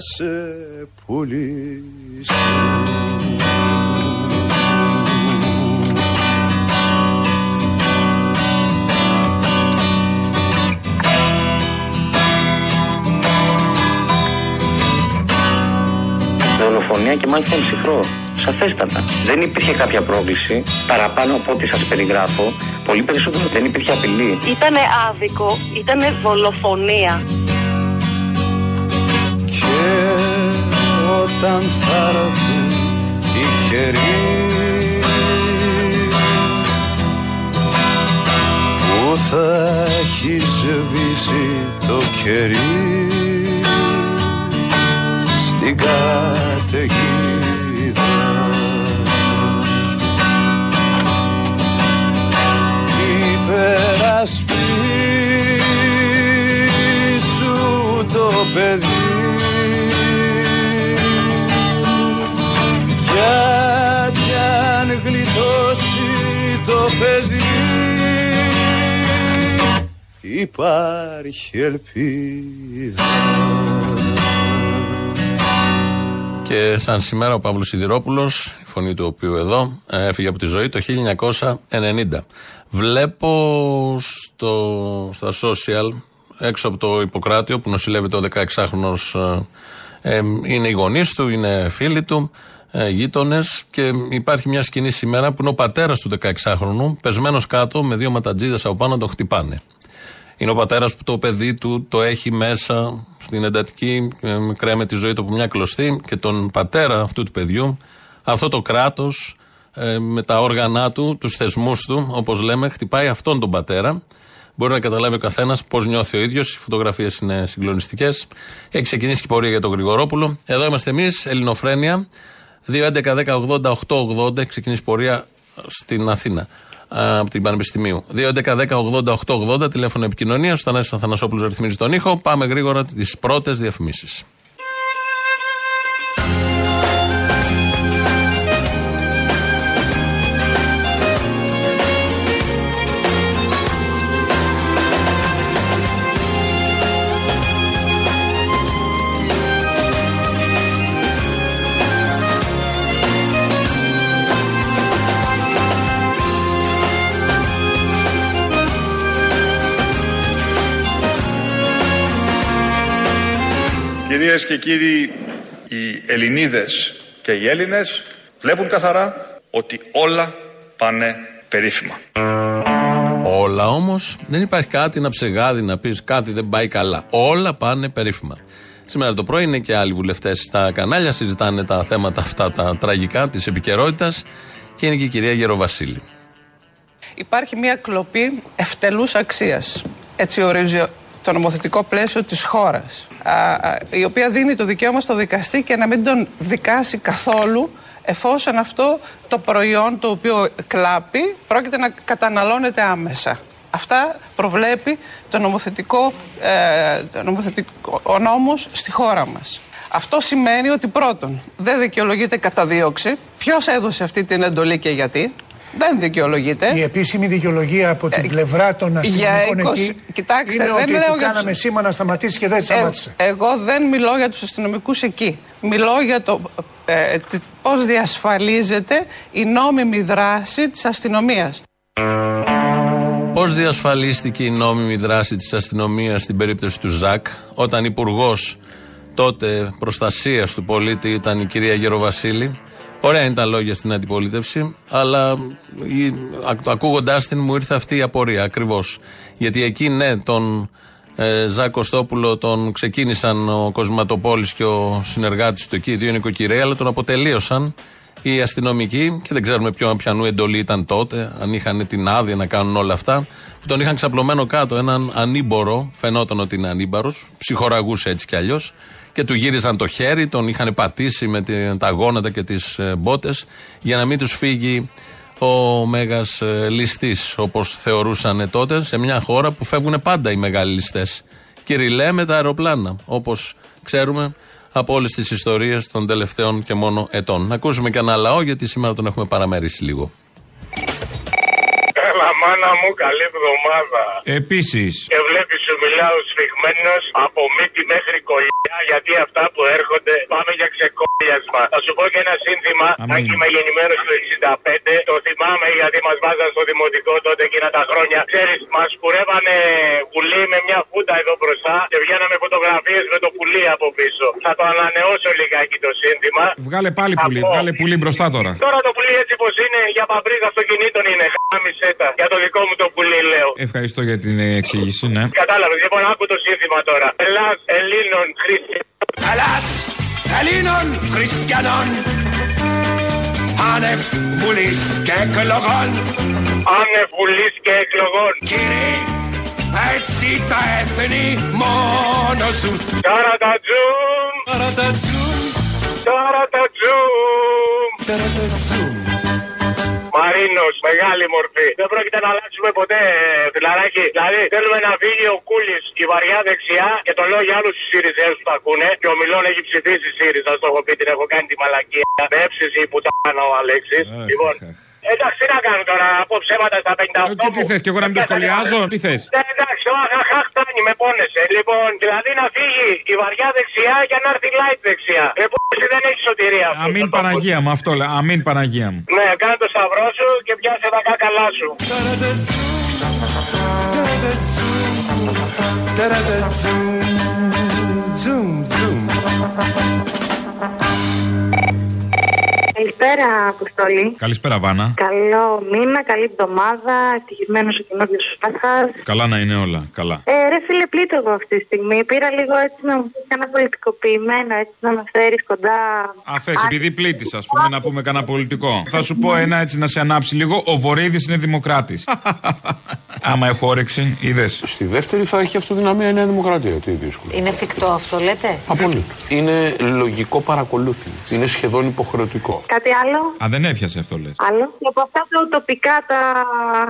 σε πουλήσω δολοφονία και μάλιστα ψυχρό. Σαφέστατα. Δεν υπήρχε κάποια πρόκληση παραπάνω από ό,τι σας περιγράφω. Πολύ περισσότερο δεν υπήρχε απειλή. Ήτανε άδικο, ήτανε δολοφονία. Και όταν θα έρθουν οι καιροί που θα έχει σβήσει το κερί στην καταιγίδα υπάρχει ελπίδα Και σαν σήμερα ο Παύλος Σιδηρόπουλος, η φωνή του οποίου εδώ, ε, έφυγε από τη ζωή το 1990. Βλέπω στο, στα social, έξω από το Ιπποκράτιο που νοσηλεύεται ο 16χρονος, ε, ε, είναι οι γονείς του, είναι φίλοι του, ε, γείτονες και υπάρχει μια σκηνή σήμερα που είναι ο πατέρας του 16χρονου, πεσμένος κάτω με δύο ματατζίδες από πάνω να τον χτυπάνε. Είναι ο πατέρας που το παιδί του το έχει μέσα στην εντατική, ε, κρέμε τη ζωή του από μια κλωστή και τον πατέρα αυτού του παιδιού, αυτό το κράτος με τα όργανα του, τους θεσμούς του, όπως λέμε, χτυπάει αυτόν τον πατέρα. Μπορεί να καταλάβει ο καθένας πώς νιώθει ο ίδιος. Οι φωτογραφίες είναι συγκλονιστικές. Έχει ξεκινήσει και η πορεία για τον Γρηγορόπουλο. Εδώ είμαστε εμείς, Ελληνοφρένια. 2.11.10.80.880. Έχει ξεκινήσει η πορεία στην Αθήνα από την Πανεπιστημίου. 2.11.10.80.880 τηλέφωνο επικοινωνίας. Ο Θανάσης Αθανασόπουλος ρυθμίζει τον ήχο. Πάμε γρήγορα τις πρώτες διαφημίσεις. Κυρίες και κύριοι, οι Ελληνίδες και οι Έλληνες βλέπουν καθαρά ότι όλα πάνε περίφημα. Όλα όμως δεν υπάρχει κάτι να ψεγάδει, να πεις κάτι δεν πάει καλά. Όλα πάνε περίφημα. Σήμερα το πρωί είναι και άλλοι βουλευτές στα κανάλια, συζητάνε τα θέματα αυτά τα τραγικά της επικαιρότητας και είναι και η κυρία Γεροβασίλη. Υπάρχει μια κλοπή ευτελούς αξίας. Έτσι ορίζει το νομοθετικό πλαίσιο της χώρας. Α, α, η οποία δίνει το δικαίωμα στο δικαστή και να μην τον δικάσει καθόλου εφόσον αυτό το προϊόν το οποίο κλάπει πρόκειται να καταναλώνεται άμεσα. Αυτά προβλέπει το νομοθετικό, ε, το νομοθετικό ο νόμος στη χώρα μας. Αυτό σημαίνει ότι πρώτον δεν δικαιολογείται καταδίωξη. Ποιος έδωσε αυτή την εντολή και γιατί; Δεν δικαιολογείται. Η επίσημη δικαιολογία από την πλευρά των αστυνομικών για 20 εκεί Κοιτάξτε, είναι δεν ότι λέω του για τους- κάναμε σήμα να σταματήσει και δεν σταμάτησε. Ε, εγώ δεν μιλώ για τους αστυνομικούς εκεί. Μιλώ για το ε, τι- πώς διασφαλίζεται η νόμιμη δράση της αστυνομίας. Πώς διασφαλίστηκε η νόμιμη δράση της αστυνομίας στην περίπτωση του Ζακ, όταν υπουργός τότε προστασίας του πολίτη ήταν η κυρία Γεροβασίλη; Ωραία είναι τα λόγια στην αντιπολίτευση, αλλά ακούγοντάς την μου ήρθε αυτή η απορία ακριβώς. Γιατί εκεί ναι, τον ε, Ζακ Κωστόπουλο τον ξεκίνησαν ο Κοσματοπόλης και ο συνεργάτης του εκεί, οι δύο νοικοκυρέοι, αλλά τον αποτελείωσαν οι αστυνομικοί και δεν ξέρουμε ποιο πιανού εντολή ήταν τότε, αν είχαν την άδεια να κάνουν όλα αυτά. Που τον είχαν ξαπλωμένο κάτω, έναν ανήμπορο, φαινόταν ότι είναι ανήμπαρος, ψυχοραγούσε έτσι κι αλλιώς. Και του γύριζαν το χέρι, τον είχαν πατήσει με τη- τα γόνατα και τις μπότες για να μην τους φύγει ο μέγας ληστής, όπως θεωρούσαν τότε, σε μια χώρα που φεύγουν πάντα οι μεγάλοι ληστές. Κυριλέ με τα αεροπλάνα, όπως ξέρουμε από όλες τις ιστορίες των τελευταίων και μόνο ετών. Να ακούσουμε και ένα λαό, γιατί σήμερα τον έχουμε παραμερίσει λίγο. Έλα, μάνα μου, καλή εβδομάδα. Επίσης. Και βλέπεις, σου μιλάω σφιγμένος από μύτη μέχρι κολλιά, γιατί αυτά που έρχονται πάμε για ξεκόλιασμα. Θα σου πω και ένα σύνθημα. Αμήν. Αν είμαι γεννημένος το 65, το θυμάμαι γιατί μας βάζαν στο δημοτικό τότε εκείνα τα χρόνια. Ξέρεις, μας κουρεύανε πουλί με μια φούντα εδώ μπροστά και βγαίναμε φωτογραφίες με το πουλί από πίσω. Θα το ανανεώσω λιγάκι το σύνθημα. Βγάλε πάλι πουλί, βγάλε πουλί μπροστά τώρα. Τώρα το πουλί έτσι πως είναι για παμπρίζα αυτοκινήτων είναι. Χάμισε τα. Για το δικό μου το πουλί λέω. Ευχαριστώ για την ε, εξήγηση, ναι. Κατάλαβες, λοιπόν, άκου το σύνθημα τώρα. Ελλάς Ελλήνων Χριστιανών. Ελλάς Ελλήνων Χριστιανών Άνευ βουλής και εκλογών Άνευ βουλής και εκλογών Κύριε, έτσι τα έθνη μόνο σου Ταρατατζούμ Ταρατατζούμ Ταρατατζούμ Μαρίνος, μεγάλη μορφή. Δεν πρόκειται να αλλάξουμε ποτέ, φιλαράκι. Δηλαδή, θέλουμε να φύγει ο Κούλης η βαριά δεξιά και το λέω για άλλους του Σιριζέου που τα ακούνε. Και ο Μιλόν έχει ψηφίσει ΣΥΡΙΖΑ, στο έχω πει, την έχω κάνει τη μαλακία. Με έψηση που τα κάνω ο Αλέξη. Λοιπόν, εντάξει, τι να κάνω τώρα, από ψέματα στα 58. Ε, Και τι θε, και εγώ να μην το σχολιάζω, τι θε. Ναι, εντάξει, ο αχαχά φτάνει, με πόνεσαι. Λοιπόν, δηλαδή να φύγει η βαριά δεξιά για να έρθει η light δεξιά. Ε, που εσύ δεν έχει σωτηρία. αυτό. Αμήν Παναγία μου, αυτό λέει. Αμήν Παναγία μου. Ναι, κάνε το σταυρό σου και πιάσε τα κάκαλά σου. Καλησπέρα, Αποστολή. Καλησπέρα, Βάνα. Καλό μήνα, καλή εβδομάδα. Ευτυχισμένος ο καινούριο Πάσχα. Καλά να είναι όλα. Καλά. Ε, ρε φίλε, πλήττω εγώ αυτή τη στιγμή. Πήρα λίγο έτσι να μου πεις ένα πολιτικοποιημένο, έτσι να με φέρεις κοντά. Α, θες, επειδή πλήττεις, ας πούμε, να πούμε κανένα πολιτικό. Θα σου πω ένα έτσι να σε ανάψει λίγο. Ο Βορύδης είναι δημοκράτης. Άμα έχω όρεξη, είδες. Στη δεύτερη θα έχει αυτοδυναμία η Νέα Δημοκρατία. Τι δύσκολο. Είναι εφικτό αυτό, λέτε; Απολύτω. Είναι λογικό παρακολούθημα. Είναι σχεδόν υποχρεωτικό. Κάτι άλλο; Α, δεν έπιασε αυτό λες. Άλλο; Και από αυτά τα τοπικά τα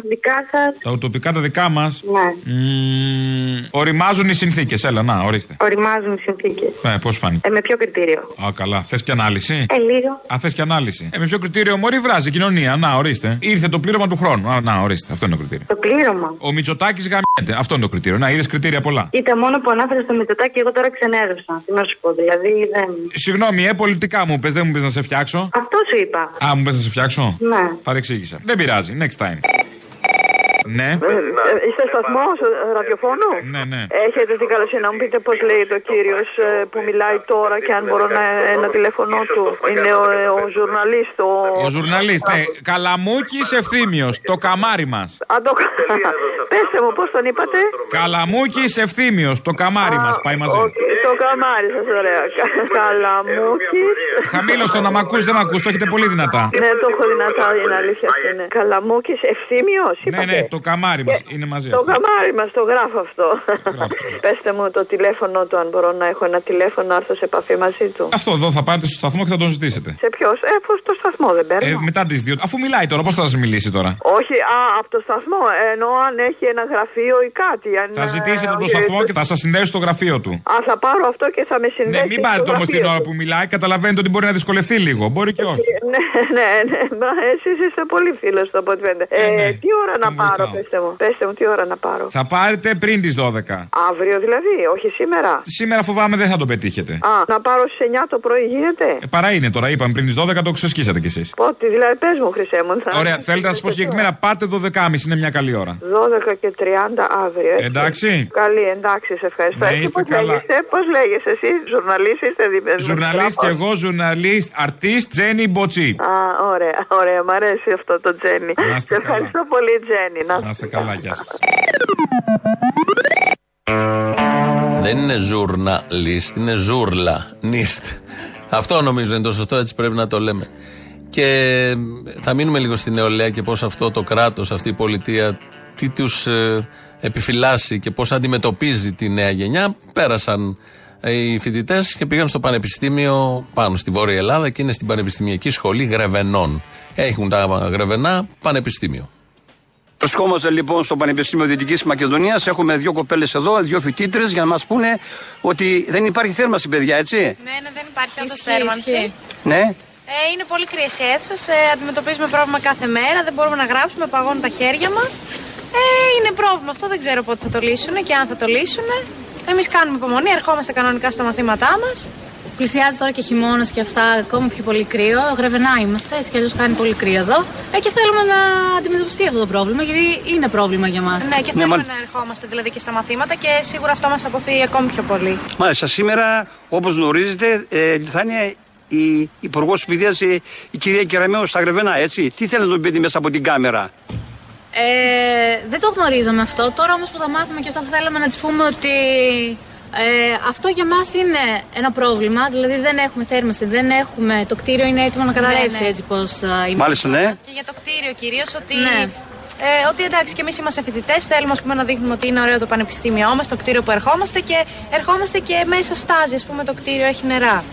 δικά σας. Τα ουτοπικά τα δικά μας. Ναι. οριμάζουν οι συνθήκες. Έλα, να, ορίστε. Οριμάζουν οι συνθήκες. Ε, πώς φάνηκε; Ε, με ποιο κριτήριο; Α, καλά. Θες και ανάλυση; Ε, λίγο. Α, θες και ανάλυση. Ε, με ποιο κριτήριο μωρή βράζει η κοινωνία; Να, ορίστε. Ήρθε το πλήρωμα του χρόνου. Α, να, ορίστε. Αυτό είναι το κριτήριο. Το πλήρωμα; Ο Μητσοτάκης γαμιέται. Αυτό είναι το κριτήριο. Να, είδες κριτήρια πολλά. Κοίτα, μόνο που ανάφερε στο Μητσοτάκι, εγώ τώρα ξενέρωσα. Τι να σου πω, δηλαδή δεν. Συγγνώμη, ε, πολιτικά μου πες, δεν μου πε να σε φτιάξω. Αυτό σου είπα. Α, μου πες να σε φτιάξω; Ναι. Παρεξήγησα. Δεν πειράζει. Next time. Ναι. Είστε σταθμός ραδιοφώνου; Ναι, ναι. Έχετε την καλοσύνη να μου πείτε πώς λέγεται ο κύριος που μιλάει τώρα και αν μπορώ να ένα τηλέφωνο του. Είναι ο, ε, ο ζουρναλίστ. Ο, Ο ζουρναλίστ, ναι. Καλαμούκης ευθύμιος. Το καμάρι μας. Α, το... Πέστε μου, πώς τον είπατε; Καλαμούκης ευθύμιος. Το καμάρι μας. Πάει μαζί. Ο- το καμάρι σας, ωραία. Καλαμούκη. Χαμήλω το να μ' ακούς, δεν μ' ακούς. Το έχετε πολύ δυνατά. Ναι, το έχω δυνατά, είναι αλήθεια αυτή. Ναι. Καλαμούκη ευθύμιος, Ναι, ναι, το καμάρι μας. Είναι μαζί. Το αυτό. καμάρι μας, το γράφω αυτό. Πέστε μου το τηλέφωνο του, αν μπορώ να έχω ένα τηλέφωνο να έρθω σε επαφή μαζί του. Αυτό εδώ θα πάρετε στο σταθμό και θα τον ζητήσετε. Σε ποιος, ε, πώ το σταθμό δεν παίρνω. Ε, μετά τις δύο. Αφού μιλάει τώρα, πώς θα σας μιλήσει τώρα; Όχι, α, από το σταθμό. Εννοώ αν έχει ένα γραφείο ή κάτι. Αν, Θα ε, ζητήσετε ο το κύριος- σταθμό και θα σας συνδέσει στο γραφείο του. Α, θα πάω πάρω αυτό και θα με συνδέσει. Ναι, μην πάρετε όμως την ώρα που μιλάει, καταλαβαίνετε ότι μπορεί να δυσκολευτεί λίγο. Μπορεί και όχι. Ναι, ναι, ναι. Μα εσείς είστε πολύ φίλος του από ό,τι φαίνεται. Ε, τι ώρα να πάρω, πέστε μου. Πέστε μου, τι ώρα να πάρω. Θα πάρετε πριν τις 12. Αύριο δηλαδή, όχι σήμερα. Σήμερα φοβάμαι δεν θα το πετύχετε. Α, να πάρω στις 9 το πρωί γίνεται; Ε, παρά είναι τώρα, είπαμε πριν τις 12 το ξεσκίσατε κι εσείς. Πότε, δηλαδή, πες μου, Χρυσέ μου. Θα... Ωραία, θέλετε να σας πω συγκεκριμένα, πάτε 12.30 είναι μια καλή ώρα. 12 και 30 αύριο. Έτσι. Εντάξει. Καλή, εντάξει, σε ευχαριστώ. Ναι, Εσύ είστε πώς καλά. λέγεσαι, πώς λέγεσαι εσύ, ζουρναλίστ είστε δίπλα. Ζουρναλίστ και εγώ, ζουρναλίστ, αρτίστ, Τζένι Μποτσί. Α, ωραία, ωραία, μ' αρέσει αυτό το Τζένι. Να είστε Σε καλά. ευχαριστώ πολύ, Τζένι. Να Να είστε καλά, γεια σας. Δεν είναι ζουρναλίστ, είναι ζούρλα. Νίστ. Αυτό νομίζω είναι το σωστό, έτσι πρέπει να το λέμε. Και θα μείνουμε λίγο στην νεολαία και πώς αυτό το κράτος, αυτή η πολιτεία, τι τους επιφυλάσσει και πώς αντιμετωπίζει τη νέα γενιά. Πέρασαν ε, οι φοιτητές και πήγαν στο Πανεπιστήμιο πάνω στη Βόρεια Ελλάδα και είναι στην Πανεπιστημιακή Σχολή Γρεβενών. Έχουν τα Γρεβενά Πανεπιστήμιο. Βρισκόμαστε λοιπόν στο Πανεπιστήμιο Δυτικής Μακεδονίας. Έχουμε δύο κοπέλες εδώ, δύο φοιτήτρε, για να μας πούνε ότι δεν υπάρχει θέρμανση, παιδιά, έτσι; Ναι, ναι, δεν υπάρχει όντω θέρμανση. Ναι. Ε, είναι πολύ κρύες οι αίθουσες. Ε, αντιμετωπίζουμε πρόβλημα κάθε μέρα. Δεν μπορούμε να γράψουμε, παγώνουν τα χέρια μας. Ε, είναι πρόβλημα αυτό. Δεν ξέρω πότε θα το λύσουν και αν θα το λύσουν. Εμείς κάνουμε υπομονή, ερχόμαστε κανονικά στα μαθήματά μας. Πλησιάζει τώρα και χειμώνας και αυτά, ακόμα πιο πολύ κρύο. Γρεβενά είμαστε, έτσι κι αλλιώς κάνει πολύ κρύο εδώ. Ε, και θέλουμε να αντιμετωπιστεί αυτό το πρόβλημα, γιατί είναι πρόβλημα για μας. Ναι, και θέλουμε να ερχόμαστε δηλαδή και στα μαθήματα και σίγουρα αυτό μας αποφύγει ακόμη πιο πολύ. Μάλιστα, σήμερα, όπως γνωρίζετε, ε, θα είναι η Υπουργός Παιδεία, η, η κυρία Κεραμέο στα Γρεβενά, έτσι. Τι θέλετε να τον πείτε μέσα από την κάμερα; Ε, δεν το γνωρίζαμε αυτό. Τώρα όμως που τα μάθαμε και αυτά, θα θέλαμε να της πούμε ότι ε, αυτό για μας είναι ένα πρόβλημα. Δηλαδή δεν έχουμε θέρμανση, δεν έχουμε. Το κτίριο είναι έτοιμο να καταρρεύσει Ναι, ναι. έτσι πώς είμαστε. Μάλιστα, ναι. Και για το κτίριο κυρίως ότι. Ναι. Ε, ότι εντάξει και εμείς είμαστε φοιτητές, θέλουμε ας πούμε, να δείχνουμε ότι είναι ωραίο το πανεπιστήμιό μας, το κτίριο που ερχόμαστε και ερχόμαστε και μέσα στάζει. Α πούμε, το κτίριο έχει νερά.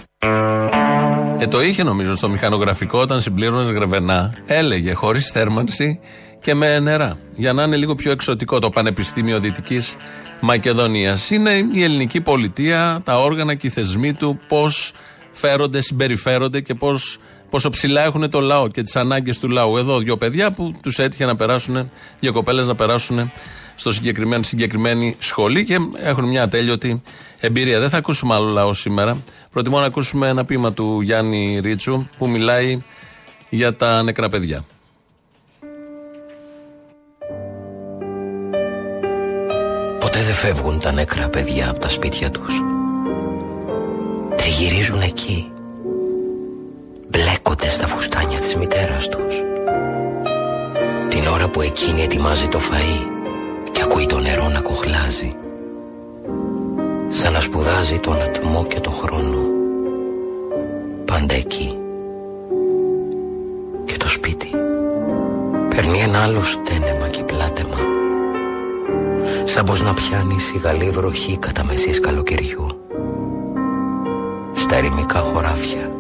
Ε, το είχε νομίζω στο μηχανογραφικό όταν συμπλήρωνες γρεβενά. Έλεγε χωρίς θέρμανση και με νερά. Για να είναι λίγο πιο εξωτικό το Πανεπιστήμιο Δυτικής Μακεδονίας. Είναι η ελληνική πολιτεία, τα όργανα και οι θεσμοί του, πώς φέρονται, συμπεριφέρονται και πώς, πόσο ψηλά έχουν το λαό και τις ανάγκες του λαού. Εδώ δύο παιδιά που τους έτυχε να περάσουν, δύο κοπέλες να περάσουν στο συγκεκριμένο, συγκεκριμένη σχολή και έχουν μια ατέλειωτη εμπειρία. Δεν θα ακούσουμε άλλο λαό σήμερα. Προτιμώ να ακούσουμε ένα ποίημα του Γιάννη Ρίτσου που μιλάει για τα νεκρά παιδιά. Ποτέ δεν φεύγουν τα νεκρά παιδιά από τα σπίτια τους. Τριγυρίζουν εκεί. Μπλέκονται στα φουστάνια της μητέρας τους. Την ώρα που εκείνη ετοιμάζει το φαΐ και ακούει το νερό να κοχλάζει. Σαν να σπουδάζει τον ατμό και το χρόνο. Πάντα εκεί. Και το σπίτι. Παίρνει ένα άλλο στένεμα και πλάτεμα. Σαν πως να πιάνει σιγαλή βροχή κατά μεσής καλοκαιριού Στα ερημικά χωράφια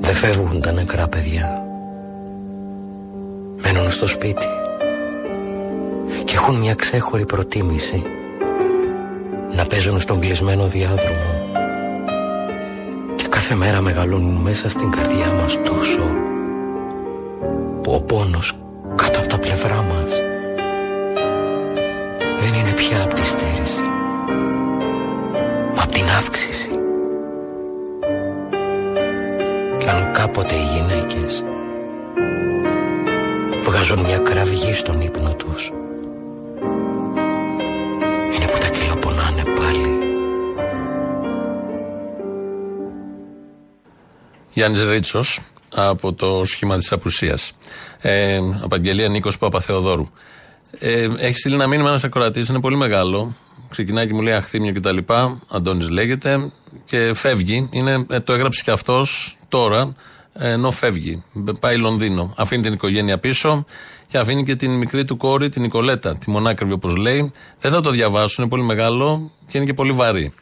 Δεν φεύγουν τα νεκρά παιδιά Μένουν στο σπίτι Και έχουν μια ξέχωρη προτίμηση. Να παίζουν στον κλεισμένο διάδρομο. Και κάθε μέρα μεγαλώνουν μέσα στην καρδιά μας τόσο Που ο πόνος κάτω από τα πλευρά μας δεν είναι πια από τη στέρηση μα από την αύξηση. Και αν κάποτε οι γυναίκες βγάζουν μια κραυγή στον ύπνο τους Γιάννης Ρίτσος από το σχήμα της απουσίας. Ε, απαγγελία Νίκος Παπαθεοδόρου. Ε, έχεις στείλει ένα μήνυμα ένας ακροατής, είναι πολύ μεγάλο. Ξεκινάει και μου λέει Αχθήμιο και τα λοιπά. Αντώνης λέγεται και φεύγει. Είναι, ε, το έγραψε και αυτός τώρα, ε, ενώ φεύγει. Πάει Λονδίνο. Αφήνει την οικογένεια πίσω και αφήνει και την μικρή του κόρη, την Νικολέτα, τη μονάκριβη όπως λέει. Δεν θα το διαβάσω, είναι πολύ μεγάλο και είναι και πολύ βαρύ.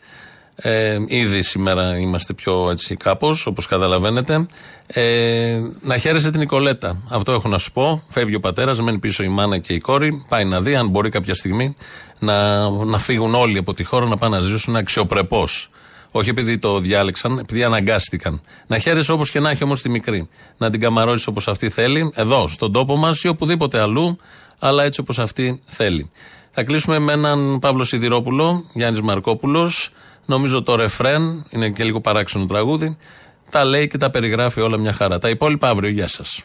Ε, ήδη σήμερα είμαστε πιο έτσι κάπως, όπως καταλαβαίνετε. Ε, να χαίρεσαι την Νικολέτα. Αυτό έχω να σου πω. Φεύγει ο πατέρας, μένει πίσω η μάνα και η κόρη. Πάει να δει αν μπορεί κάποια στιγμή να, να φύγουν όλοι από τη χώρα να πάνε να ζήσουν αξιοπρεπώς. Όχι επειδή το διάλεξαν, επειδή αναγκάστηκαν. Να χαίρεσαι όπως και να έχει όμως τη μικρή. Να την καμαρώσεις όπως αυτή θέλει, εδώ, στον τόπο μας ή οπουδήποτε αλλού, αλλά έτσι όπως αυτή θέλει. Θα κλείσουμε με έναν Παύλο Σιδηρόπουλο, Γιάννης Μαρκόπουλος. Νομίζω το ρεφρέν, είναι και λίγο παράξενο τραγούδι, τα λέει και τα περιγράφει όλα μια χαρά. Τα υπόλοιπα αύριο. Γεια σας.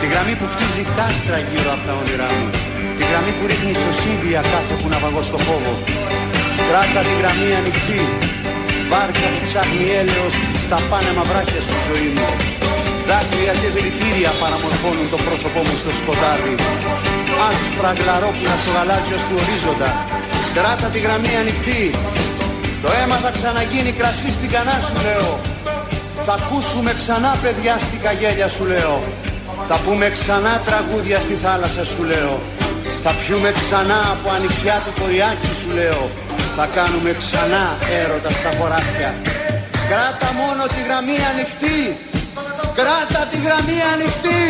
Τη γραμμή που κτίζει κάστρα γύρω από τα όνειρά μου. Τη γραμμή που ρίχνει σωσίδια κάθε που να βαγώ στο φόβο. Κράτα τη γραμμή ανοιχτή. Βάρκα που ψάχνει έλεος στα πάνεμα βράχια στη ζωή μου. Δάκρυα και δηλητήρια παραμορφώνουν το πρόσωπό μου στο σκοτάδι. Άσπρα γλαρόπουλα στο γαλάζιο σου ορίζοντα. Κράτα τη γραμμή ανοιχτή. Το αίμα θα ξαναγίνει κρασί στην κανά σου λέω. Θα ακούσουμε ξανά παιδιά στην καγέλια σου λέω Θα πούμε ξανά τραγούδια στη θάλασσα σου λέω. Θα πιούμε ξανά από ανοιξιά του κοριάκι σου λέω. Θα κάνουμε ξανά έρωτα στα χωράφια. Κράτα μόνο τη γραμμή ανοιχτή. Κράτα τη γραμμή ανοιχτή